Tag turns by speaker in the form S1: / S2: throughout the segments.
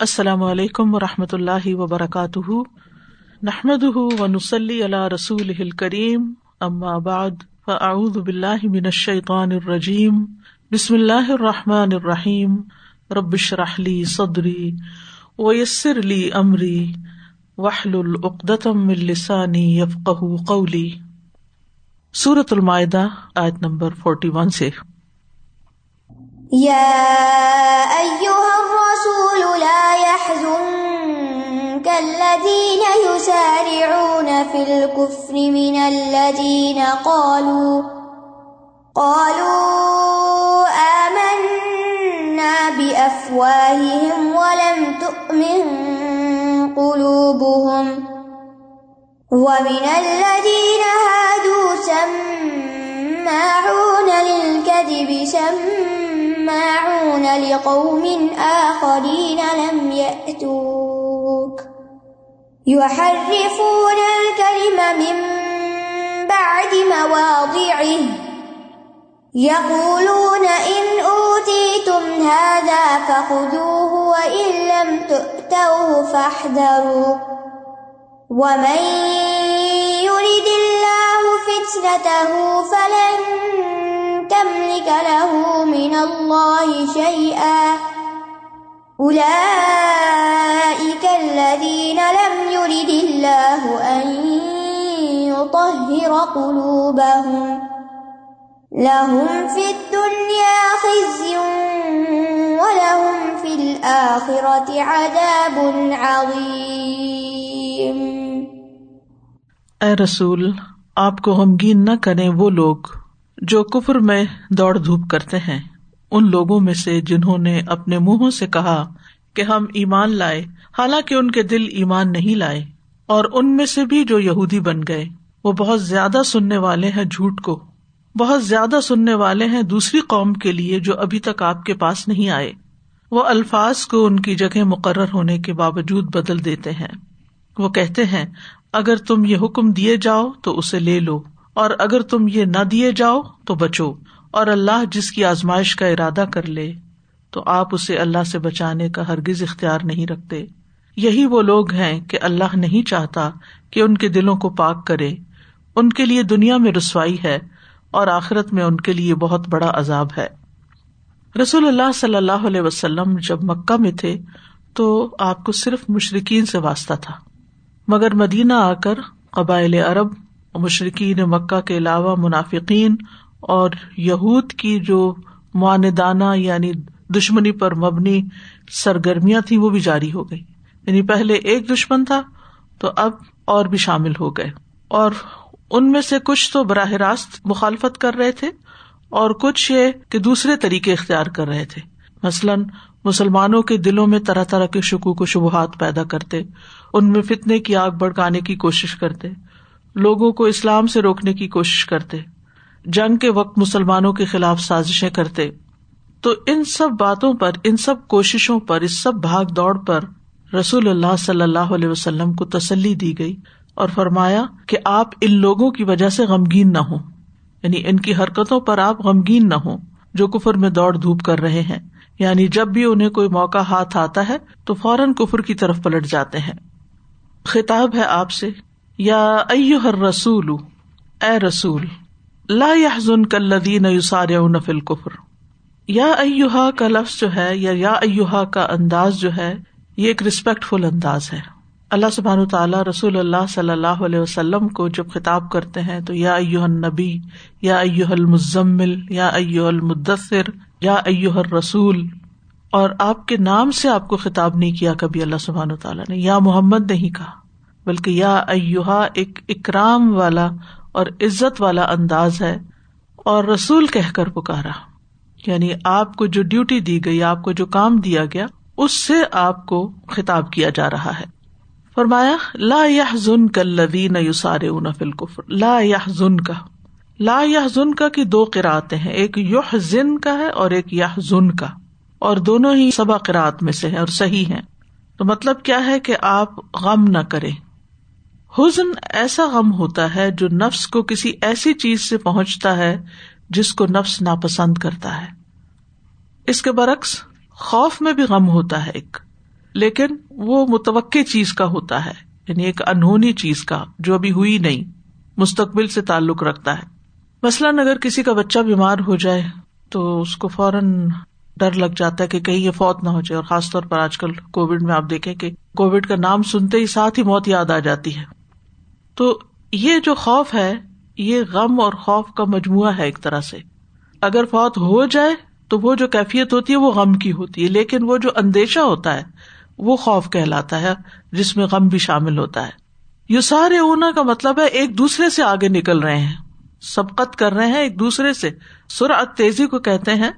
S1: السلام علیکم و رحمۃ اللہ وبرکاتہ۔ نحمد و نسلی اللہ رسول کریم بعد، فاعوذ باللہ من الشیطان الرجیم۔ بسم اللہ الرحمٰن الرحیم۔ ربش رحلی صدری ویسر علی عمری وحل العقدم السانی یفق قولی۔ صورت المائدہ، آیت نمبر فورٹی ون سے يحزنك
S2: الذين يسارعون في الكفر من الذين قالوا قالوا آمنا بأفواههم ولم تؤمن قلوبهم ومن الذين هادوا سماعون للكذب سماعون لقوم آخرين لم يأتوك يحرفون الكلم من بعد مواضعه يقولون إن أوتيتم هذا فخذوه وإن لم تؤتوه فاحذروا ومن يرد الله فتنته فلن تملك له من الله شيئا أولئك الذين لم يرد الله أن يطهر قلوبهم لهم في الدنيا خزي ولهم في الآخرة عذاب عظيم
S1: اے رسول، آپ کو غمگین نہ کریں وہ لوگ۔ جو کفر میں دوڑ دھوپ کرتے ہیں، ان لوگوں میں سے جنہوں نے اپنے منہوں سے کہا کہ ہم ایمان لائے، حالانکہ ان کے دل ایمان نہیں لائے، اور ان میں سے بھی جو یہودی بن گئے، وہ بہت زیادہ سننے والے ہیں جھوٹ کو۔ بہت زیادہ سننے والے ہیں دوسری قوم کے لیے جو ابھی تک آپ کے پاس نہیں آئے۔ وہ الفاظ کو ان کی جگہ مقرر ہونے کے باوجود بدل دیتے ہیں۔ وہ کہتے ہیں، اگر تم یہ حکم دیے جاؤ تو اسے لے لو۔ اور اگر تم یہ نہ دیے جاؤ تو بچو، اور اللہ جس کی آزمائش کا ارادہ کر لے، تو آپ اسے اللہ سے بچانے کا ہرگز اختیار نہیں رکھتے۔ یہی وہ لوگ ہیں کہ اللہ نہیں چاہتا کہ ان کے دلوں کو پاک کرے۔ ان کے لیے دنیا میں رسوائی ہے اور آخرت میں ان کے لیے بہت بڑا عذاب ہے۔ رسول اللہ صلی اللہ علیہ وسلم جب مکہ میں تھے تو آپ کو صرف مشرقین سے واسطہ تھا۔ مگر مدینہ آ کر قبائل عرب مشرقین مکہ کے علاوہ منافقین اور یہود کی جو معاندانہ یعنی دشمنی پر مبنی سرگرمیاں تھیں، وہ بھی جاری ہو گئی۔ یعنی پہلے ایک دشمن تھا، تو اب اور بھی شامل ہو گئے۔ اور ان میں سے کچھ تو براہ راست مخالفت کر رہے تھے اور کچھ یہ کہ دوسرے طریقے اختیار کر رہے تھے۔ مثلاً مسلمانوں کے دلوں میں طرح طرح کے شکوک و شبہات پیدا کرتے، ان میں فتنے کی آگ بڑکانے کی کوشش کرتے لوگوں کو اسلام سے روکنے کی کوشش کرتے، جنگ کے وقت مسلمانوں کے خلاف سازشیں کرتے۔ تو ان سب باتوں پر، ان سب کوششوں پر، اس سب بھاگ دوڑ پر رسول اللہ صلی اللہ علیہ وسلم کو تسلی دی گئی اور فرمایا کہ آپ ان لوگوں کی وجہ سے غمگین نہ ہوں۔ یعنی ان کی حرکتوں پر آپ غمگین نہ ہوں، جو کفر میں دوڑ دھوپ کر رہے ہیں۔ یعنی جب بھی انہیں کوئی موقع ہاتھ آتا ہے تو فوراً کفر کی طرف پلٹ جاتے ہیں۔ خطاب ہے آپ سے۔ یا ہر رسول اے رسول، لا يحزن كالذين يسارعون في الكفر یا ایوہا کا لفظ جو ہے یا یا ایوہا کا انداز جو ہے، یہ ایک ریسپیکٹ فل انداز ہے۔ اللہ سبحان تعالیٰ رسول اللہ صلی اللہ علیہ وسلم کو جب خطاب کرتے ہیں تو یا ایوہ النبی، یا ایوہ المزمل، یا ایوہ المدثر، یا ایوہ الرسول۔ اور آپ کے نام سے آپ کو خطاب نہیں کیا کبھی اللہ سبحان تعالیٰ نے، یا محمد نہیں کہا۔ بلکہ یا ایوہا ایک اکرام والا اور عزت والا انداز ہے اور رسول کہہ کر پکارا۔ یعنی آپ کو جو ڈیوٹی دی گئی، آپ کو جو کام دیا گیا، اس سے آپ کو خطاب کیا جا رہا ہے۔ فرمایا، لا یا زن کا لدین یوسارے فل کفر لا یا زن کا لا یا زن کا کی دو قرآتے ہیں، ایک یوح زن کا ہے اور ایک یا زن کا اور دونوں ہی سبا قرآت میں سے ہے اور صحیح ہے تو مطلب کیا ہے کہ آپ غم نہ کریں۔ حزن ایسا غم ہوتا ہے جو نفس کو کسی ایسی چیز سے پہنچتا ہے جس کو نفس ناپسند کرتا ہے۔ اس کے برعکس، خوف میں بھی غم ہوتا ہے ایک، لیکن وہ متوقع چیز کا ہوتا ہے یعنی ایک انہونی چیز کا جو ابھی ہوئی نہیں، مستقبل سے تعلق رکھتا ہے۔ مثلاً اگر کسی کا بچہ بیمار ہو جائے تو اس کو فوراً ڈر لگ جاتا ہے کہ کہیں یہ فوت نہ ہو جائے، اور خاص طور پر آج کل کووڈ میں آپ دیکھیں کہ کووڈ کا نام سنتے ہی ساتھ ہی موت یاد آ جاتی ہے۔ تو یہ جو خوف ہے، یہ غم اور خوف کا مجموعہ ہے ایک طرح سے۔ اگر فوت ہو جائے، تو وہ جو کیفیت ہوتی ہے، وہ غم کی ہوتی ہے۔ لیکن وہ جو اندیشہ ہوتا ہے، وہ خوف کہلاتا ہے، جس میں غم بھی شامل ہوتا ہے۔ یو سارے اونا کا مطلب ہے، ایک دوسرے سے آگے نکل رہے ہیں۔ سبقت کر رہے ہیں ایک دوسرے سے۔ سرعت تیزی کو کہتے ہیں۔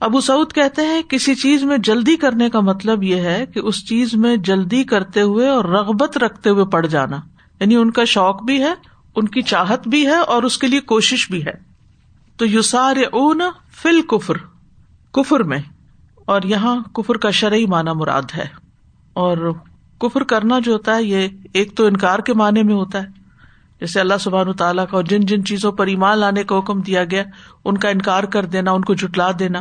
S1: ابو سعود کہتے ہیں، کسی چیز میں جلدی کرنے کا مطلب یہ ہے کہ اس چیز میں جلدی کرتے ہوئے اور رغبت رکھتے ہوئے پڑ جانا۔ یعنی ان کا شوق بھی ہے، ان کی چاہت بھی ہے اور اس کے لیے کوشش بھی ہے۔ تو یو سارے اون فل کفر کفر میں، اور یہاں کفر کا شرعی معنی مراد ہے۔ اور کفر کرنا جو ہوتا ہے، یہ ایک تو انکار کے معنی میں ہوتا ہے۔ جیسے اللہ سبحان تعالیٰ کا اور جن جن چیزوں پر ایمان لانے کا حکم دیا گیا، ان کا انکار کر دینا، ان کو جٹلا دینا۔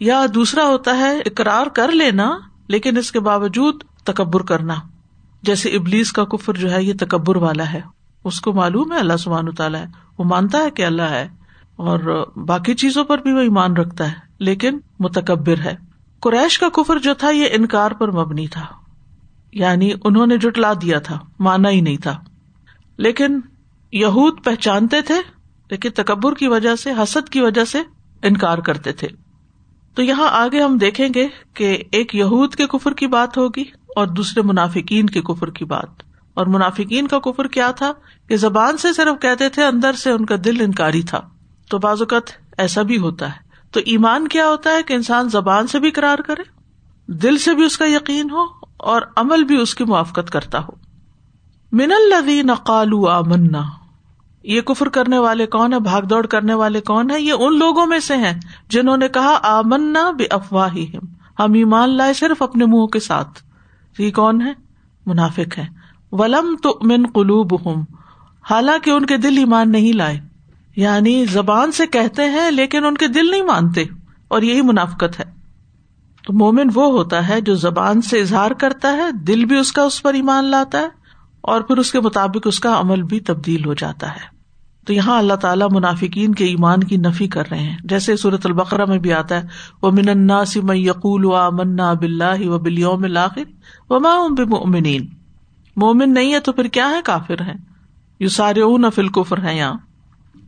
S1: یا دوسرا ہوتا ہے، اقرار کر لینا، لیکن اس کے باوجود تکبر کرنا۔ جیسے ابلیس کا کفر جو ہے، یہ تکبر والا ہے۔ اس کو معلوم ہے، اللہ سبحان تعالیٰ ہے۔ وہ مانتا ہے کہ اللہ ہے، اور باقی چیزوں پر بھی وہ ایمان رکھتا ہے، لیکن متکبر ہے۔ قریش کا کفر جو تھا، یہ انکار پر مبنی تھا۔ یعنی انہوں نے جٹلا دیا تھا، مانا ہی نہیں تھا۔ لیکن یہود پہچانتے تھے، لیکن تکبر کی وجہ سے، حسد کی وجہ سے انکار کرتے تھے۔ تو یہاں آگے ہم دیکھیں گے کہ ایک یہود کے کفر کی بات ہوگی۔ اور دوسرے منافقین کے کفر کی بات۔ اور منافقین کا کفر کیا تھا؟ کہ زبان سے صرف کہتے تھے، اندر سے ان کا دل انکاری تھا۔ تو بعض اوقات ایسا بھی ہوتا ہے۔ تو ایمان کیا ہوتا ہے کہ انسان زبان سے بھی کرار کرے، دل سے بھی اس کا یقین ہو، اور عمل بھی اس کی موافقت کرتا ہو۔ من الدی نقالو آمنا۔ یہ کفر کرنے والے کون ہے بھاگ دوڑ کرنے والے کون ہے یہ ان لوگوں میں سے ہیں جنہوں نے کہا، آمنا بے افواہ ہم ایمان لائے صرف اپنے منہ کے ساتھ۔ یہ کون ہے منافق ہے ولم تو من قلوب ہوں حالانکہ ان کے دل ایمان نہیں لائے۔ یعنی زبان سے کہتے ہیں لیکن ان کے دل نہیں مانتے، اور یہی منافقت ہے۔ تو مومن وہ ہوتا ہے جو زبان سے اظہار کرتا ہے، دل بھی اس کا اس پر ایمان لاتا ہے، اور پھر اس کے مطابق اس کا عمل بھی تبدیل ہو جاتا ہے۔ تو یہاں اللہ تعالیٰ منافقین کے ایمان کی نفی کر رہے ہیں۔ جیسے صورت البقرا میں بھی آتا ہے وہ من سی یقول و منا بلّہ و بلیوم الآخر و مومن مومن نہیں ہے تو پھر کیا ہے؟ کافر ہے یو سارے اون فل کفر یہاں۔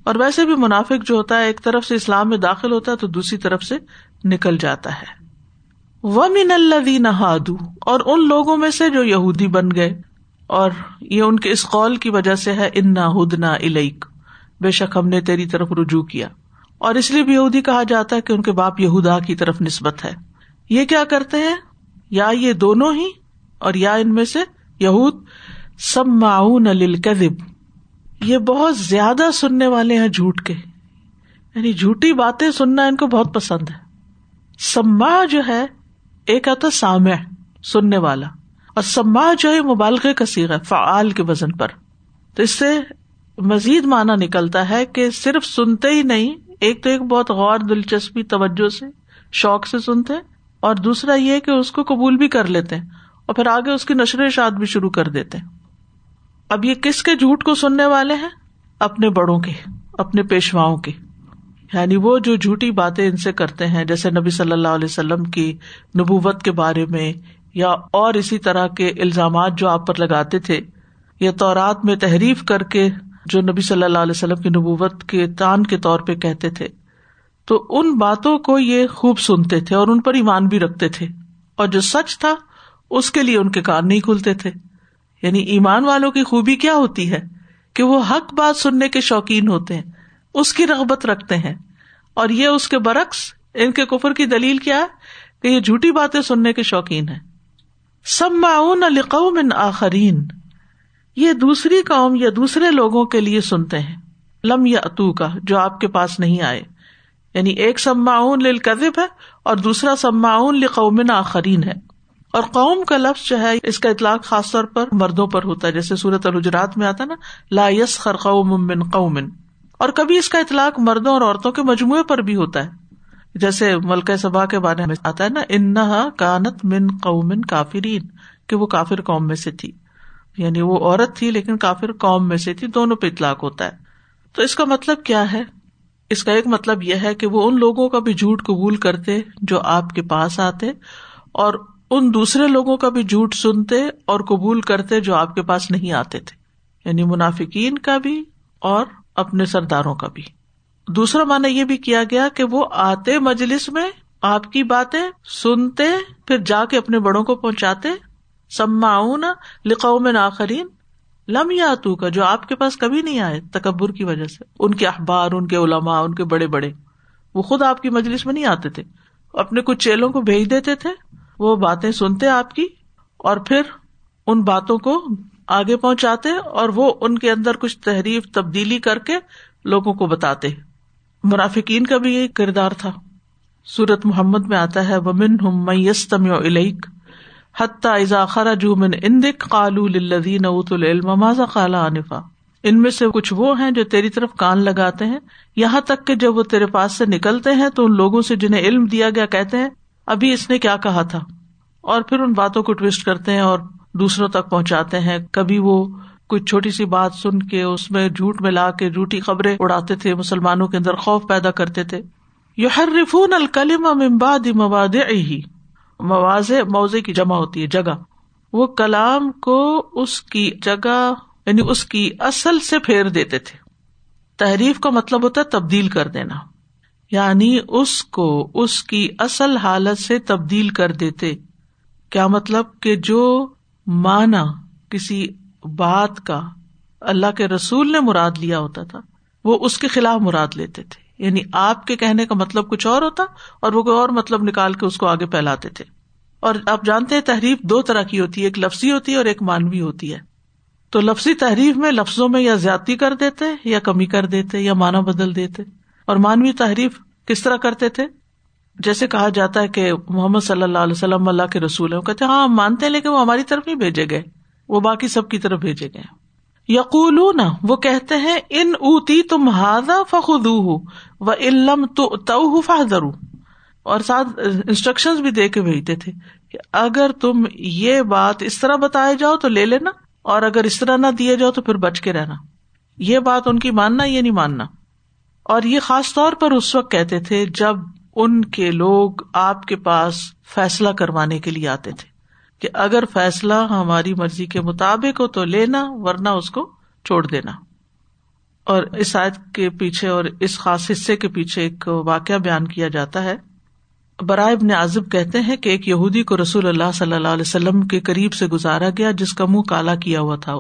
S1: اور ویسے بھی منافق جو ہوتا ہے، ایک طرف سے اسلام میں داخل ہوتا ہے تو دوسری طرف سے نکل جاتا ہے۔ وہ من اللہ نہادو اور ان لوگوں میں سے جو یہودی بن گئے۔ اور یہ ان کے اس قول کی وجہ سے ہے ان نہ ہدنا الیک بے شک ہم نے تیری طرف رجوع کیا۔ اور اس لیے بھی یہودی کہا جاتا ہے کہ ان کے باپ یہودا کی طرف نسبت ہے۔ یہ کیا کرتے ہیں؟ یا یہ دونوں ہی؟ اور یا ان میں سے یہود؟ سب معاون یہ بہت زیادہ سننے والے ہیں جھوٹ کے۔ یعنی جھوٹی باتیں سننا ان کو بہت پسند ہے۔ سما جو ہے، ایک آتا سامع، سننے والا۔ اور سما جو ہے مبالغ کا سیغ فعال کے وزن پر۔ تو اس سے مزید مانا نکلتا ہے کہ صرف سنتے ہی نہیں، ایک تو ایک بہت غور، دلچسپی، توجہ سے، شوق سے سنتے اور دوسرا یہ کہ اس کو قبول بھی کر لیتے اور پھر آگے اس کی نشر اشاعت بھی شروع کر دیتے اب یہ کس کے جھوٹ کو سننے والے ہیں؟ اپنے بڑوں کے، اپنے پیشواؤں کے۔ یعنی وہ جو جھوٹی باتیں ان سے کرتے ہیں، جیسے نبی صلی اللہ علیہ وسلم کی نبوت کے بارے میں، یا اور اسی طرح کے الزامات جو آپ پر لگاتے تھے، یا تورات میں تحریف کر کے جو نبی صلی اللہ علیہ وسلم کی نبوت کے تان کے طور پہ کہتے تھے، تو ان باتوں کو یہ خوب سنتے تھے اور ان پر ایمان بھی رکھتے تھے۔ اور جو سچ تھا، اس کے لیے ان کے کان نہیں کھلتے تھے۔ یعنی ایمان والوں کی خوبی کیا ہوتی ہے؟ کہ وہ حق بات سننے کے شوقین ہوتے ہیں، اس کی رغبت رکھتے ہیں۔ اور یہ اس کے برعکس، ان کے کفر کی دلیل کیا ہے؟ کہ یہ جھوٹی باتیں سننے کے شوقین ہے سب معاون القوم آخرین۔ یہ دوسری قوم یا دوسرے لوگوں کے لیے سنتے ہیں۔ لم یا اتو کا جو آپ کے پاس نہیں آئے۔ یعنی ایک سماعون لذب ہے اور دوسرا سماعون لقومن آخرین ہے۔ اور قوم کا لفظ جو ہے، اس کا اطلاق خاص طور پر مردوں پر ہوتا ہے۔ جیسے سورت الحجرات میں آتا نا، لا یس قوم من قومن اور کبھی اس کا اطلاق مردوں اور عورتوں کے مجموعے پر بھی ہوتا ہے۔ جیسے ملکہ سبا کے بارے میں آتا ہے نا، انہا کانت من قومن کافرین، کہ وہ کافر قوم میں سے تھی۔ یعنی وہ عورت تھی لیکن کافر قوم میں سے تھی، دونوں پہ اطلاق ہوتا ہے۔ تو اس کا مطلب کیا ہے؟ اس کا ایک مطلب یہ ہے کہ وہ ان لوگوں کا بھی جھوٹ قبول کرتے جو آپ کے پاس آتے اور ان دوسرے لوگوں کا بھی جھوٹ سنتے اور قبول کرتے جو آپ کے پاس نہیں آتے تھے۔ یعنی منافقین کا بھی اور اپنے سرداروں کا بھی۔ دوسرا مانا یہ بھی کیا گیا کہ وہ آتے مجلس میں آپ کی باتیں سنتے، پھر جا کے اپنے بڑوں کو پہنچاتے سماؤن لکھاؤ میں لم یا تو کا جو آپ کے پاس کبھی نہیں آئے تکبر کی وجہ سے۔ ان کے اخبار ان کے علماء، ان کے بڑے بڑے، وہ خود آپ کی مجلس میں نہیں آتے تھے۔ اپنے کچھ چیلوں کو بھیج دیتے تھے، وہ باتیں سنتے آپ کی، اور پھر ان باتوں کو آگے پہنچاتے اور وہ ان کے اندر کچھ تحریف، تبدیلی کر کے لوگوں کو بتاتے۔ منافقین کا بھی یہی کردار تھا۔ سورت محمد میں آتا ہے ومن ہم میستم علیک حتیٰ خرجوا من عندك قالوا للذین اوتوا العلم ماذا قال آنفا ان میں سے کچھ وہ ہیں جو تیری طرف کان لگاتے ہیں۔ یہاں تک کہ جب وہ تیرے پاس سے نکلتے ہیں تو ان لوگوں سے جنہیں علم دیا گیا کہتے ہیں، ابھی اس نے کیا کہا تھا؟ اور پھر ان باتوں کو ٹوسٹ کرتے ہیں اور دوسروں تک پہنچاتے ہیں۔ کبھی وہ کوئی چھوٹی سی بات سن کے اس میں جھوٹ ملا کے جھوٹی خبریں اڑاتے تھے، مسلمانوں کے اندر خوف پیدا کرتے تھے۔ یو ہر رفون الکلیم امباد مواد ہی مواز موزے کی جمع ہوتی ہے، جگہ۔ وہ کلام کو اس کی جگہ یعنی اس کی اصل سے پھیر دیتے تھے۔ تحریف کا مطلب ہوتا ہے تبدیل کر دینا۔ یعنی اس کو اس کی اصل حالت سے تبدیل کر دیتے۔ کیا مطلب؟ کہ جو مانا کسی بات کا اللہ کے رسول نے مراد لیا ہوتا تھا، وہ اس کے خلاف مراد لیتے تھے۔ یعنی آپ کے کہنے کا مطلب کچھ اور ہوتا اور وہ کوئی اور مطلب نکال کے اس کو آگے پھیلاتے تھے۔ اور آپ جانتے ہیں تحریف دو طرح کی ہوتی ہے، ایک لفظی ہوتی ہے اور ایک مانوی ہوتی ہے۔ تو لفظی تحریف میں لفظوں میں یا زیادتی کر دیتے یا کمی کر دیتے یا مانا بدل دیتے۔ اور مانوی تحریف کس طرح کرتے تھے؟ جیسے کہا جاتا ہے کہ محمد صلی اللہ علیہ وسلم اللہ کے رسول ہیں۔ وہ کہتے ہاں ہم مانتے ہیں، لیکن وہ ہماری طرف نہیں بھیجے گئے۔ وہ باقی سب کی طرف بھیجے گئے یقول وہ کہتے ہیں، ان اوتی تم ہاضا فخو و علم تو فہدرو اور ساتھ انسٹرکشن بھی دے کے بھیجتے تھے کہ اگر تم یہ بات اس طرح بتائے جاؤ تو لے لینا، اور اگر اس طرح نہ دیے جاؤ تو پھر بچ کے رہنا۔ یہ بات ان کی ماننا، یہ نہیں ماننا۔ اور یہ خاص طور پر اس وقت کہتے تھے جب ان کے لوگ آپ کے پاس فیصلہ کروانے کے لیے آتے تھے۔ کہ اگر فیصلہ ہماری مرضی کے مطابق ہو تو لینا، ورنہ اس کو چھوڑ دینا۔ اور اس آیت کے پیچھے اور اس خاص حصے کے پیچھے ایک واقعہ بیان کیا جاتا ہے۔ برائے ابن عازب کہتے ہیں کہ ایک یہودی کو رسول اللہ صلی اللہ علیہ وسلم کے قریب سے گزارا گیا جس کا منہ کالا کیا ہوا تھا۔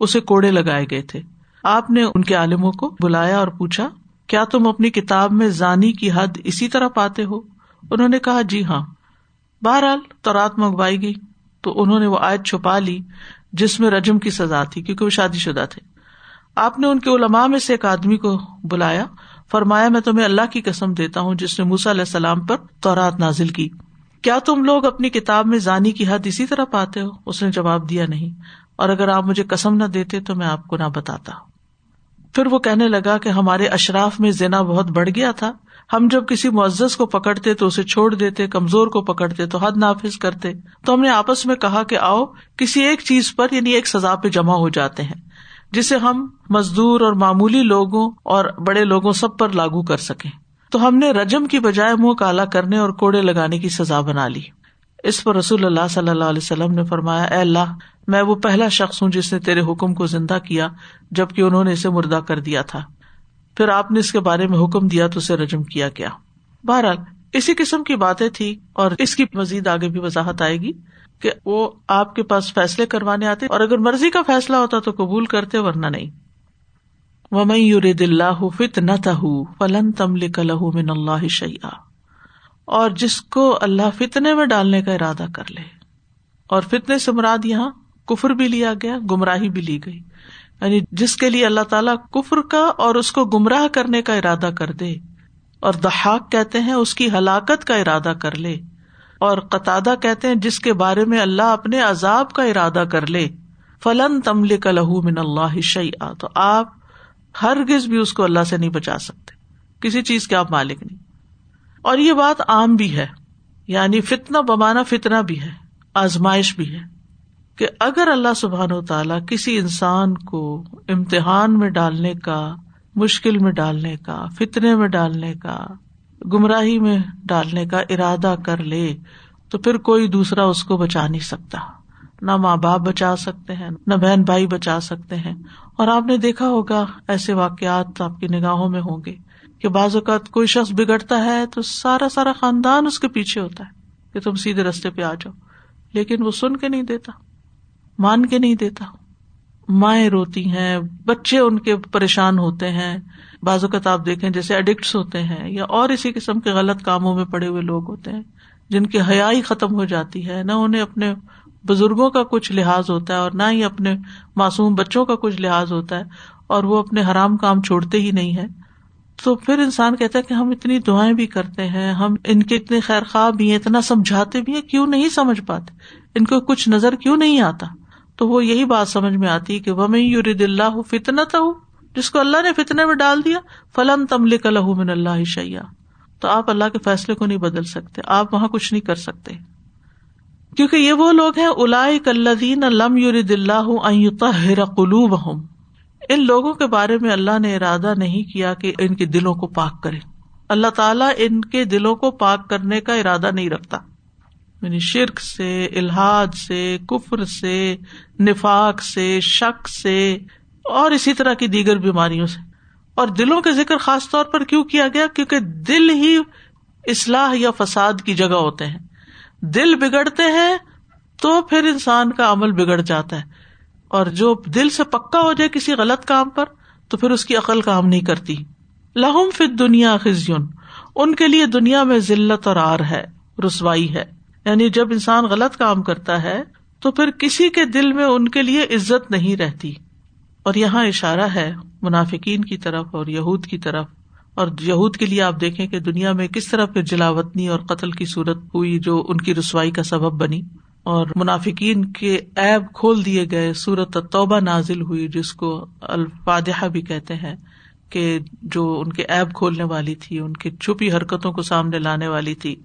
S1: اسے کوڑے لگائے گئے تھے۔ آپ نے ان کے عالموں کو بلایا اور پوچھا، کیا تم اپنی کتاب میں زانی کی حد اسی طرح پاتے ہو؟ انہوں نے کہا جی ہاں۔ بہرحال تو رات منگوائی گئی۔ تو انہوں نے وہ آیت چھپا لی جس میں رجم کی سزا تھی، کیونکہ وہ شادی شدہ تھے۔ آپ نے ان کے علماء میں سے ایک آدمی کو بلایا، فرمایا، میں تمہیں اللہ کی قسم دیتا ہوں، جس نے موسا علیہ السلام پر تورات نازل کی۔ کیا تم لوگ اپنی کتاب میں زانی کی حد اسی طرح پاتے ہو؟ اس نے جواب دیا، نہیں۔ اور اگر آپ مجھے قسم نہ دیتے تو میں آپ کو نہ بتاتا۔ پھر وہ کہنے لگا کہ ہمارے اشراف میں زنا بہت بڑھ گیا تھا۔ ہم جب کسی معزز کو پکڑتے تو اسے چھوڑ دیتے، کمزور کو پکڑتے تو حد نافذ کرتے۔ تو ہم نے آپس میں کہا کہ آؤ، کسی ایک چیز پر یعنی ایک سزا پہ جمع ہو جاتے ہیں، جسے ہم مزدور اور معمولی لوگوں اور بڑے لوگوں سب پر لاگو کر سکیں۔ تو ہم نے رجم کی بجائے منہ کالا کرنے اور کوڑے لگانے کی سزا بنا لی۔ اس پر رسول اللہ صلی اللہ علیہ وسلم نے فرمایا، اے اللہ، میں وہ پہلا شخص ہوں جس نے تیرے حکم کو زندہ کیا جبکہ انہوں نے اسے مردہ کر دیا تھا۔ پھر آپ نے اس کے بارے میں حکم دیا تو اسے رجم کیا گیا۔ بہرحال، اسی قسم کی باتیں تھی اور اس کی مزید آگے بھی وضاحت آئے گی کہ وہ آپ کے پاس فیصلے کروانے آتے اور اگر مرضی کا فیصلہ ہوتا تو قبول کرتے ورنہ نہیں۔ وہ یور دلہ فت نہ فلن تم لہ من اللہ شیا اور جس کو اللہ فتنے میں ڈالنے کا ارادہ کر لے۔ اور فتنے سے مراد یہاں کفر بھی لیا گیا، گمراہی بھی لی گئی۔ یعنی جس کے لیے اللہ تعالیٰ کفر کا اور اس کو گمراہ کرنے کا ارادہ کر دے اور دہاق کہتے ہیں اس کی ہلاکت کا ارادہ کر لے اور قطع کہتے ہیں جس کے بارے میں اللہ اپنے عذاب کا ارادہ کر لے فلن تمل کا لہو من اللہ شعیٰ تو آپ ہرگز بھی اس کو اللہ سے نہیں بچا سکتے۔ کسی چیز کے آپ مالک نہیں۔ اور یہ بات عام بھی ہے یعنی فتنا بمانا فتنا بھی ہے، آزمائش بھی ہے۔ کہ اگر اللہ سبحان و تعالی کسی انسان کو امتحان میں ڈالنے کا، مشکل میں ڈالنے کا، فتنے میں ڈالنے کا، گمراہی میں ڈالنے کا ارادہ کر لے، تو پھر کوئی دوسرا اس کو بچا نہیں سکتا۔ نہ ماں باپ بچا سکتے ہیں، نہ بہن بھائی بچا سکتے ہیں۔ اور آپ نے دیکھا ہوگا، ایسے واقعات آپ کی نگاہوں میں ہوں گے کہ بعض اوقات کوئی شخص بگڑتا ہے تو سارا سارا خاندان اس کے پیچھے ہوتا ہے کہ تم سیدھے رستے پہ آ جاؤ، لیکن وہ سن کے نہیں دیتا۔ مان کے نہیں دیتا۔ مائیں روتی ہیں، بچے ان کے پریشان ہوتے ہیں۔ بعض اوقات آپ دیکھیں جیسے اڈکٹس ہوتے ہیں یا اور اسی قسم کے غلط کاموں میں پڑے ہوئے لوگ ہوتے ہیں، جن کی حیائی ختم ہو جاتی ہے۔ نہ انہیں اپنے بزرگوں کا کچھ لحاظ ہوتا ہے اور نہ ہی اپنے معصوم بچوں کا کچھ لحاظ ہوتا ہے اور وہ اپنے حرام کام چھوڑتے ہی نہیں ہے تو پھر انسان کہتا ہے کہ ہم اتنی دعائیں بھی کرتے ہیں، ہم ان کے اتنے خیر خواہ بھی ہیں، اتنا سمجھاتے بھی ہیں، کیوں نہیں سمجھ پاتے؟ ان کو کچھ نظر کیوں نہیں آتا؟ تو وہ یہی بات سمجھ میں آتی کہ وہ میں یورید اللہ فتنا ہوں جس کو اللہ نے فتنے میں ڈال دیا، فلم تمل لہ من اللہ شیا تو آپ اللہ کے فیصلے کو نہیں بدل سکتے، آپ وہاں کچھ نہیں کر سکتے۔ کیونکہ یہ وہ لوگ ہیں الادین لم یورد اللہ قلوب ان لوگوں کے بارے میں اللہ نے ارادہ نہیں کیا کہ ان کے دلوں کو پاک کرے۔ اللہ تعالیٰ ان کے دلوں کو پاک کرنے کا ارادہ نہیں رکھتا۔ یعنی شرک سے الحاد سے، کفر سے، نفاق سے، شک سے، اور اسی طرح کی دیگر بیماریوں سے۔ اور دلوں کے ذکر خاص طور پر کیوں کیا گیا؟ کیونکہ دل ہی اصلاح یا فساد کی جگہ ہوتے ہیں۔ دل بگڑتے ہیں تو پھر انسان کا عمل بگڑ جاتا ہے۔ اور جو دل سے پکا ہو جائے کسی غلط کام پر، تو پھر اس کی عقل کام نہیں کرتی۔ لہم فت دنیا خزیون۔ ان کے لیے دنیا میں ذلت اور آر ہے، رسوائی ہے۔ یعنی جب انسان غلط کام کرتا ہے، تو پھر کسی کے دل میں ان کے لیے عزت نہیں رہتی۔ اور یہاں اشارہ ہے منافقین کی طرف اور یہود کی طرف۔ اور یہود کے لیے آپ دیکھیں کہ دنیا میں کس طرح پھر جلاوطنی اور قتل کی صورت ہوئی جو ان کی رسوائی کا سبب بنی۔ اور منافقین کے ایب کھول دیے گئے سورت توبہ نازل ہوئی، جس کو الفادہ بھی کہتے ہیں کہ جو ان کے ایب کھولنے والی تھی، ان کی چھپی حرکتوں کو سامنے لانے والی تھی۔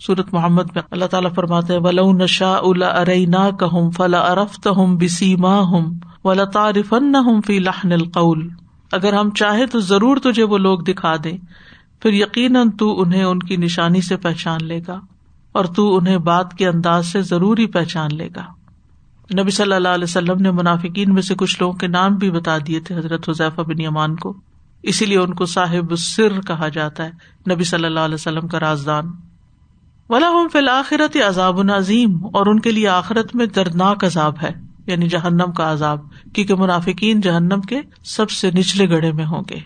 S1: سورت محمد میں اللہ تعالیٰ فرماتے ول نشا الا کہم فلا ارفت ہوں بسی ماں ہوں ولا تعارفن فی لحن القول. اگر ہم چاہیں تو ضرور تجھے وہ لوگ دکھا دیں، پھر یقیناً تو انہیں ان کی نشانی سے پہچان لے گا اور تو انہیں بات کے انداز سے ضروری پہچان لے گا۔ نبی صلی اللہ علیہ وسلم نے منافقین میں سے کچھ لوگوں کے نام بھی بتا دیے تھے حضرت حضیفہ بن یمان کو، اسی لیے ان کو صاحب سر کہا جاتا ہے، نبی صلی اللہ علیہ وسلم کا رازدان۔ ولا فی الآخرت عذاب العظیم اور ان کے لیے آخرت میں دردناک عذاب ہے یعنی جہنم کا عذاب، کیونکہ منافقین جہنم کے سب سے نچلے گڑھے میں ہوں گے۔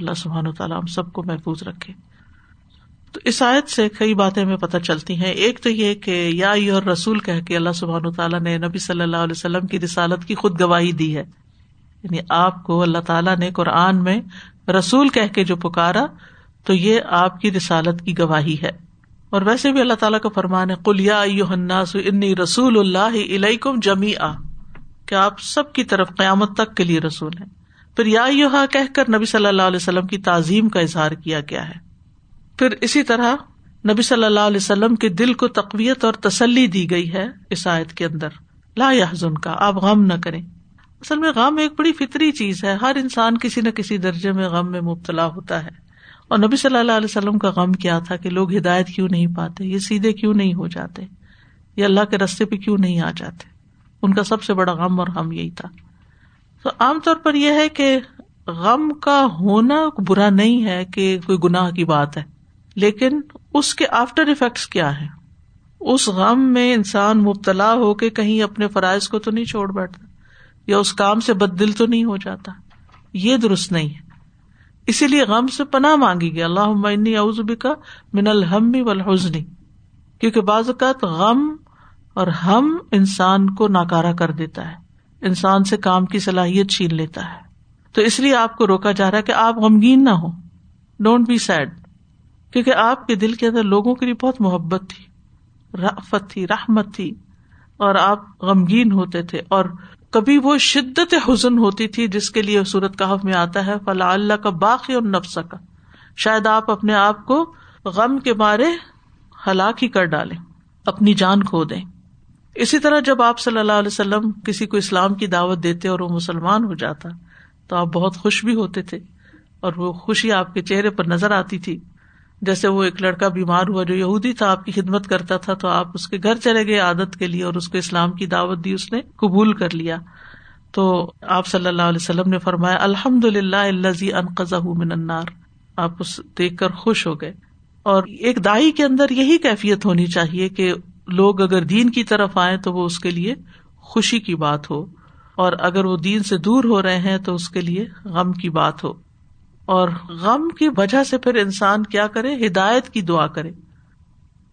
S1: اللہ سبحان و تعالیٰ ہم سب کو محفوظ رکھے۔ تو اس آیت سے کئی باتیں ہمیں پتہ چلتی ہیں۔ ایک تو یہ کہ یا اور رسول کہ اللہ سبحان و تعالیٰ نے نبی صلی اللہ علیہ وسلم کی رسالت کی خود گواہی دی ہے۔ یعنی آپ کو اللہ تعالیٰ نے قرآن میں رسول کہہ کے جو پکارا، تو یہ آپ کی رسالت کی گواہی ہے۔ اور ویسے بھی اللہ تعالیٰ کا فرمان ہے کلیا انی رسول اللہ علیکم جمی آ کہ آپ سب کی طرف قیامت تک کے لیے رسول ہیں؟ پھر یا کہہ کر نبی صلی اللہ علیہ وسلم کی تعظیم کا اظہار کیا گیا ہے۔ پھر اسی طرح نبی صلی اللہ علیہ وسلم کے دل کو تقویت اور تسلی دی گئی ہے اس آیت کے اندر۔ لا یا کا آپ غم نہ کریں۔ اصل میں غم ایک بڑی فطری چیز ہے، ہر انسان کسی نہ کسی درجے میں غم میں مبتلا ہوتا ہے۔ اور نبی صلی اللہ علیہ وسلم کا غم کیا تھا کہ لوگ ہدایت کیوں نہیں پاتے؟ یہ سیدھے کیوں نہیں ہو جاتے؟ یہ اللہ کے رستے پہ کیوں نہیں آ جاتے؟ ان کا سب سے بڑا غم اور غم یہی تھا۔ تو عام طور پر یہ ہے کہ غم کا ہونا برا نہیں ہے کہ کوئی گناہ کی بات ہے، لیکن اس کے آفٹر افیکٹس کیا ہے اس غم میں انسان مبتلا ہو کے کہیں اپنے فرائض کو تو نہیں چھوڑ بیٹھتا، یا اس کام سے بد دل تو نہیں ہو جاتا۔ یہ درست نہیں ہے۔ اسی لیے غم سے پناہ مانگی گئی۔ اللہ اوزبی کا من الحمی والحزنی کیونکہ بعض اوقات غم اور ہم انسان کو ناکارا کر دیتا ہے۔ انسان سے کام کی صلاحیت چھین لیتا ہے۔ تو اس لیے آپ کو روکا جا رہا ہے کہ آپ غمگین نہ ہو ڈونٹ بی سیڈ کیونکہ آپ کے دل کے اندر لوگوں کے لیے بہت محبت تھی۔ رفت تھی، رحمت تھی۔ اور آپ غمگین ہوتے تھے اور کبھی وہ شدت حزن ہوتی تھی جس کے لیے صورت کہف میں آتا ہے فلا اللہ کا باقی اور نفس کا شاید آپ اپنے آپ کو غم کے مارے ہلاک ہی کر ڈالیں، اپنی جان کھو دیں۔ اسی طرح جب آپ صلی اللہ علیہ وسلم کسی کو اسلام کی دعوت دیتے اور وہ مسلمان ہو جاتا، تو آپ بہت خوش بھی ہوتے تھے اور وہ خوشی آپ کے چہرے پر نظر آتی تھی۔ جیسے وہ ایک لڑکا بیمار ہوا جو یہودی تھا، آپ کی خدمت کرتا تھا، تو آپ اس کے گھر چلے گئے عادت کے لیے اور اس کو اسلام کی دعوت دی، اس نے قبول کر لیا۔ تو آپ صلی اللہ علیہ وسلم نے فرمایا الحمد للہ اللہ من النار۔ آپ اس دیکھ کر خوش ہو گئے۔ اور ایک دائی کے اندر یہی کیفیت ہونی چاہیے کہ لوگ اگر دین کی طرف آئے تو وہ اس کے لیے خوشی کی بات ہو۔ اور اگر وہ دین سے دور ہو رہے ہیں تو اس کے لیے غم کی بات ہو۔ اور غم کی وجہ سے پھر انسان کیا کرے؟ ہدایت کی دعا کرے۔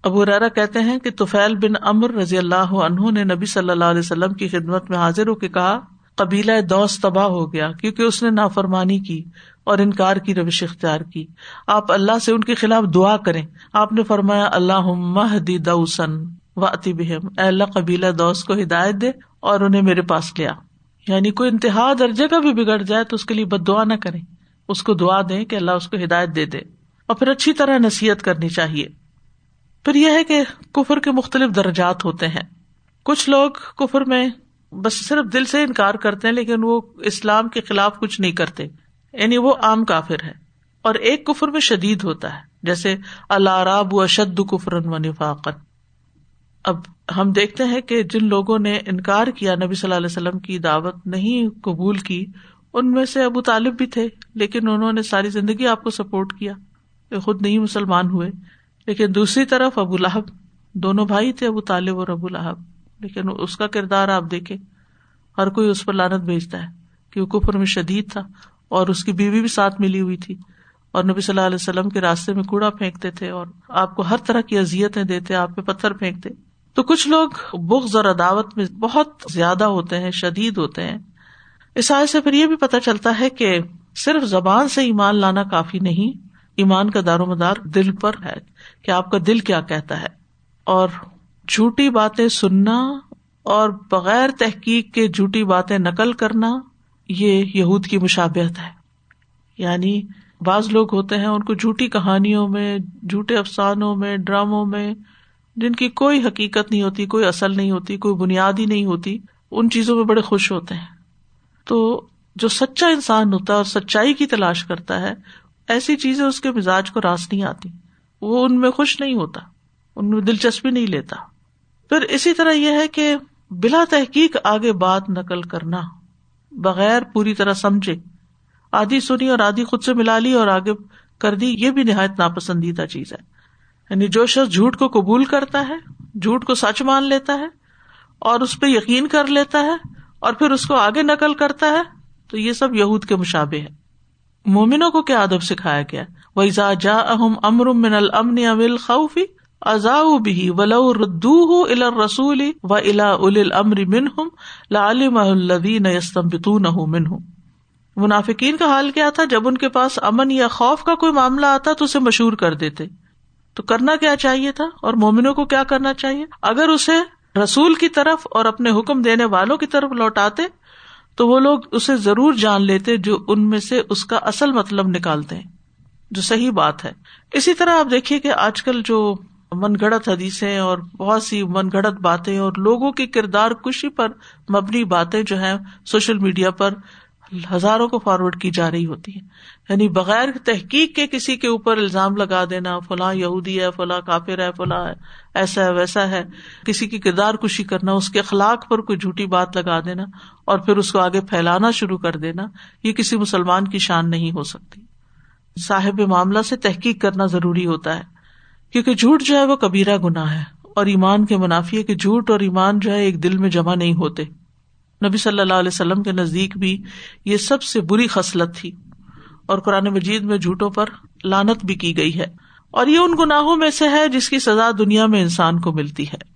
S1: ابو ریرا کہتے ہیں کہ توفیل بن امر رضی اللہ عنہ نے نبی صلی اللہ علیہ وسلم کی خدمت میں حاضر ہو کے کہا، قبیلہ دوست تباہ ہو گیا کیونکہ اس نے نافرمانی کی اور انکار کی، روش اختیار کی۔ آپ اللہ سے ان کے خلاف دعا کریں۔ آپ نے فرمایا اللہ مہدی دوسن و اتی بہم۔ اے اللہ، قبیلہ دوست کو ہدایت دے اور انہیں میرے پاس لیا یعنی کوئی انتہا درجے کا بھی بگڑ جائے تو اس کے لیے بد دعا نہ کرے اس کو دعا دیں کہ اللہ اس کو ہدایت دے دے اور پھر اچھی طرح نصیحت کرنی چاہیے۔ پھر یہ ہے کہ کفر کے مختلف درجات ہوتے ہیں۔ کچھ لوگ کفر میں بس صرف دل سے انکار کرتے ہیں لیکن وہ اسلام کے خلاف کچھ نہیں کرتے۔ یعنی وہ عام کافر ہے اور ایک کفر میں شدید ہوتا ہے۔ جیسے اللہ راب و اشد کفر و نفاقت اب ہم دیکھتے ہیں کہ جن لوگوں نے انکار کیا نبی صلی اللہ علیہ وسلم کی دعوت نہیں قبول کی ان میں سے ابو طالب بھی تھے، لیکن انہوں نے ساری زندگی آپ کو سپورٹ کیا۔ خود نہیں مسلمان ہوئے۔ لیکن دوسری طرف ابو لہب، دونوں بھائی تھے، ابو طالب اور ابو لہب۔ لیکن اس کا کردار آپ دیکھے ہر کوئی اس پر لانت بھیجتا ہے کہ وہ کفر میں شدید تھا اور اس کی بیوی بھی ساتھ ملی ہوئی تھی۔ اور نبی صلی اللہ علیہ وسلم کے راستے میں کوڑا پھینکتے تھے اور آپ کو ہر طرح کی ازیتیں دیتے، آپ پہ پتھر پھینکتے۔ تو کچھ لوگ بغض اور عداوت میں بہت زیادہ ہوتے ہیں، شدید ہوتے ہیں۔ اس آئے سے پھر یہ بھی پتہ چلتا ہے کہ صرف زبان سے ایمان لانا کافی نہیں، ایمان کا دار و مدار دل پر ہے کہ آپ کا دل کیا کہتا ہے۔ اور جھوٹی باتیں سننا اور بغیر تحقیق کے جھوٹی باتیں نقل کرنا، یہ یہود کی مشابت ہے۔ یعنی بعض لوگ ہوتے ہیں ان کو جھوٹی کہانیوں میں، جھوٹے افسانوں میں، ڈراموں میں، جن کی کوئی حقیقت نہیں ہوتی، کوئی اصل نہیں ہوتی، کوئی بنیاد ہی نہیں ہوتی، ان چیزوں میں بڑے خوش ہوتے ہیں۔ تو جو سچا انسان ہوتا ہے اور سچائی کی تلاش کرتا ہے، ایسی چیزیں اس کے مزاج کو راس نہیں آتی۔ وہ ان میں خوش نہیں ہوتا، ان میں دلچسپی نہیں لیتا۔ پھر اسی طرح یہ ہے کہ بلا تحقیق آگے بات نقل کرنا، بغیر پوری طرح سمجھے۔ آدھی سنی اور آدھی خود سے ملا لی اور آگے کر دی، یہ بھی نہایت ناپسندیدہ چیز ہے۔ یعنی جو شخص جھوٹ کو قبول کرتا ہے، جھوٹ کو سچ مان لیتا ہے اور اس پہ یقین کر لیتا ہے اور پھر اس کو آگے نقل کرتا ہے، تو یہ سب یہود کے مشابے ہے۔ مومنوں کو کیا ادب سکھایا گیا؟ وہ جا اہم امر من المن امل خوفی ازا بھی ولو ردو الا رسول و الا ال امر من ہم لالم الدین استمبتون من منافقین کا حال کیا تھا؟ جب ان کے پاس امن یا خوف کا کوئی معاملہ آتا تو اسے مشہور کر دیتے۔ تو کرنا کیا چاہیے تھا؟ اور مومنوں کو کیا کرنا چاہیے؟ اگر اسے رسول کی طرف اور اپنے حکم دینے والوں کی طرف لوٹاتے تو وہ لوگ اسے ضرور جان لیتے جو ان میں سے اس کا اصل مطلب نکالتے ہیں، جو صحیح بات ہے۔ اسی طرح آپ دیکھیے کہ آج کل جو من گڑت حدیثیں اور بہت سی من گڑت باتیں اور لوگوں کی کردار کشی پر مبنی باتیں جو ہیں سوشل میڈیا پر ہزاروں کو فارورڈ کی جا رہی ہوتی ہے۔ یعنی بغیر تحقیق کے کسی کے اوپر الزام لگا دینا، فلاں یہودی ہے، فلاں کافر ہے، فلاں ایسا ہے، ویسا ہے، کسی کی کردار کشی کرنا، اس کے اخلاق پر کوئی جھوٹی بات لگا دینا اور پھر اس کو آگے پھیلانا شروع کر دینا، یہ کسی مسلمان کی شان نہیں ہو سکتی۔ صاحب معاملہ سے تحقیق کرنا ضروری ہوتا ہے، کیونکہ جھوٹ جو ہے وہ کبیرہ گنا ہے اور ایمان کے منافی ہے کہ جھوٹ اور ایمان جو ہے ایک دل میں جمع نہیں ہوتے۔ نبی صلی اللہ علیہ وسلم کے نزدیک بھی یہ سب سے بری خصلت تھی اور قرآن مجید میں جھوٹوں پر لانت بھی کی گئی ہے اور یہ ان گناہوں میں سے ہے جس کی سزا دنیا میں انسان کو ملتی ہے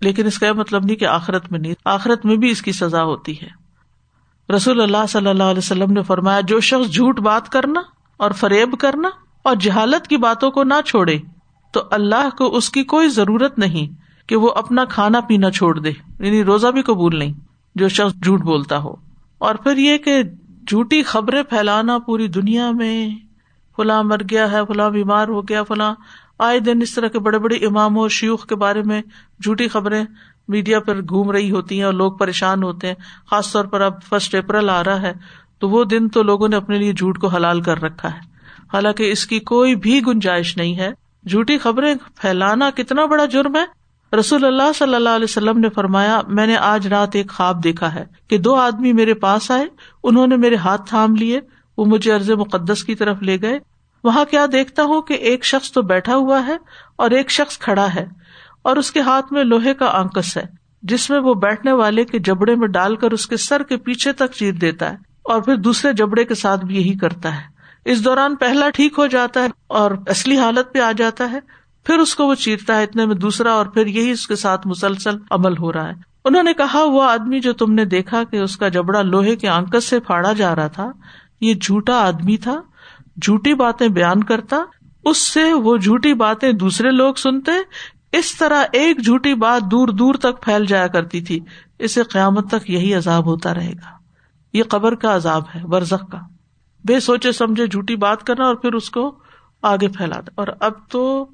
S1: لیکن اس کا مطلب نہیں کہ آخرت میں نہیں، آخرت میں بھی اس کی سزا ہوتی ہے۔ رسول اللہ صلی اللہ علیہ وسلم نے فرمایا، جو شخص جھوٹ بات کرنا اور فریب کرنا اور جہالت کی باتوں کو نہ چھوڑے، تو اللہ کو اس کی کوئی ضرورت نہیں کہ وہ اپنا کھانا پینا چھوڑ دے یعنی روزہ بھی قبول نہیں۔ جو شخص جھوٹ بولتا ہو۔ اور پھر یہ کہ جھوٹی خبریں پھیلانا پوری دنیا میں، فلاں مر گیا ہے، فلاں بیمار ہو گیا، فلاں آئے دن اس طرح کے بڑے بڑے اماموں اور شیوخ کے بارے میں جھوٹی خبریں میڈیا پر گھوم رہی ہوتی ہیں اور لوگ پریشان ہوتے ہیں۔ خاص طور پر اب فرسٹ اپریل آ رہا ہے، تو وہ دن تو لوگوں نے اپنے لیے جھوٹ کو حلال کر رکھا ہے۔ حالانکہ اس کی کوئی بھی گنجائش نہیں ہے۔ جھوٹی خبریں پھیلانا کتنا بڑا جرم ہے رسول اللہ صلی اللہ علیہ وسلم نے فرمایا، میں نے آج رات ایک خواب دیکھا ہے کہ دو آدمی میرے پاس آئے، انہوں نے میرے ہاتھ تھام لیے، وہ مجھے ارض مقدس کی طرف لے گئے۔ وہاں کیا دیکھتا ہوں کہ ایک شخص تو بیٹھا ہوا ہے اور ایک شخص کھڑا ہے اور اس کے ہاتھ میں لوہے کا آنکس ہے، جس میں وہ بیٹھنے والے کے جبڑے میں ڈال کر اس کے سر کے پیچھے تک چیر دیتا ہے اور پھر دوسرے جبڑے کے ساتھ بھی یہی کرتا ہے۔ اس دوران پہلا ٹھیک ہو جاتا ہے اور اصلی حالت پہ آ جاتا ہے۔ پھر اس کو وہ چیرتا ہے اتنے میں دوسرا اور پھر یہی اس کے ساتھ مسلسل عمل ہو رہا ہے۔ انہوں نے کہا، وہ آدمی جو تم نے دیکھا کہ اس کا جبڑا لوہے کے آنکس سے پھاڑا جا رہا تھا، یہ جھوٹا آدمی تھا، جھوٹی باتیں بیان کرتا، اس سے وہ جھوٹی باتیں دوسرے لوگ سنتے، اس طرح ایک جھوٹی بات دور دور تک پھیل جایا کرتی تھی۔ اسے قیامت تک یہی عذاب ہوتا رہے گا۔ یہ قبر کا عذاب ہے، برزخ کا۔ بے سوچے سمجھے جھوٹی بات کرنا اور پھر اس کو آگے پھیلا دے اور اب تو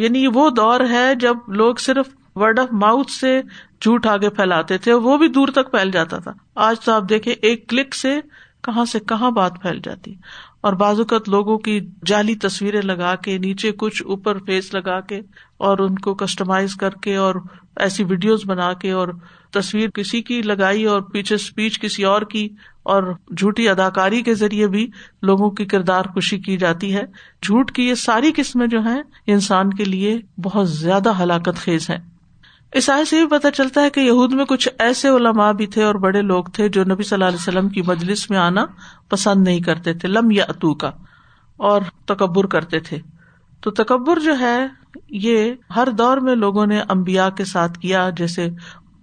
S1: یعنی وہ دور ہے جب لوگ صرف ورڈ آف ماؤتھ سے جھوٹ آگے پھیلاتے تھے وہ بھی دور تک پھیل جاتا تھا۔ آج تو آپ دیکھیں ایک کلک سے کہاں سے کہاں بات پھیل جاتی۔ اور بازوقت لوگوں کی جعلی تصویریں لگا کے، نیچے کچھ اوپر فیس لگا کے اور ان کو کسٹمائز کر کے اور ایسی ویڈیوز بنا کے اور تصویر کسی کی لگائی اور پیچھے اسپیچ کسی اور کی اور جھوٹی اداکاری کے ذریعے بھی لوگوں کی کردار خوشی کی جاتی ہے۔ جھوٹ کی یہ ساری قسمیں جو ہیں، انسان کے لیے بہت زیادہ ہلاکت خیز ہیں۔ اس آئے سے بھی پتا چلتا ہے کہ یہود میں کچھ ایسے علماء بھی تھے اور بڑے لوگ تھے جو نبی صلی اللہ علیہ وسلم کی مجلس میں آنا پسند نہیں کرتے تھے۔ لم یا اتو کا اور تکبر کرتے تھے۔ تو تکبر جو ہے یہ ہر دور میں لوگوں نے امبیا کے ساتھ کیا، جیسے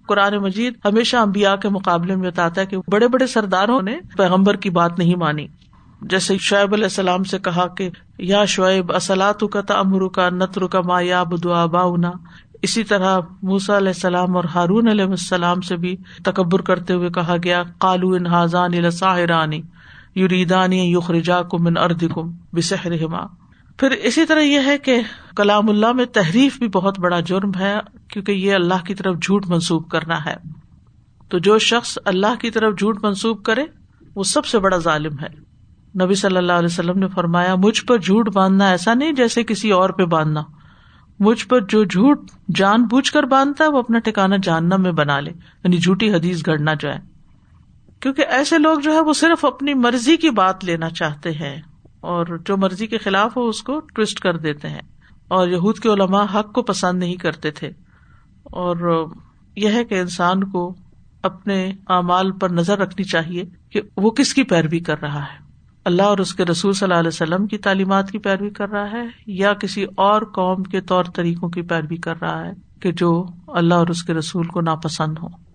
S1: قرآن مجید ہمیشہ امبیا کے مقابلے میں بتاتا ہے کہ بڑے بڑے سرداروں نے پیغمبر کی بات نہیں مانی۔ جیسے شعیب علیہ السلام سے کہا کہ یا شعیب اصلاۃ کا تمر کا نتر کا ما یا بدعا باؤنا اسی طرح موسا علیہ السلام اور ہارون علیہ السلام سے بھی تکبر کرتے ہوئے کہا گیا کالو ان حاضان یوریدانی یخرجا کم ان ارد کم بسحر پھر اسی طرح یہ ہے کہ کلام اللہ میں تحریف بھی بہت بڑا جرم ہے، کیونکہ یہ اللہ کی طرف جھوٹ منسوب کرنا ہے۔ تو جو شخص اللہ کی طرف جھوٹ منسوب کرے، وہ سب سے بڑا ظالم ہے۔ نبی صلی اللہ علیہ وسلم نے فرمایا، مجھ پر جھوٹ باندھنا ایسا نہیں جیسے کسی اور پہ باندھنا۔ مجھ پر جو جھوٹ جان بوجھ کر باندھتا ہے، وہ اپنا ٹھکانا جاننا میں بنا لے۔ یعنی جھوٹی حدیث گڑنا جو ہے۔ کیونکہ ایسے لوگ جو ہے، وہ صرف اپنی مرضی کی بات لینا چاہتے ہیں۔ اور جو مرضی کے خلاف ہو اس کو ٹوسٹ کر دیتے ہیں۔ اور یہود کے علماء حق کو پسند نہیں کرتے تھے۔ اور یہ ہے کہ انسان کو اپنے اعمال پر نظر رکھنی چاہیے کہ وہ کس کی پیروی کر رہا ہے۔ اللہ اور اس کے رسول صلی اللہ علیہ وسلم کی تعلیمات کی پیروی کر رہا ہے یا کسی اور قوم کے طور طریقوں کی پیروی کر رہا ہے کہ جو اللہ اور اس کے رسول کو ناپسند ہو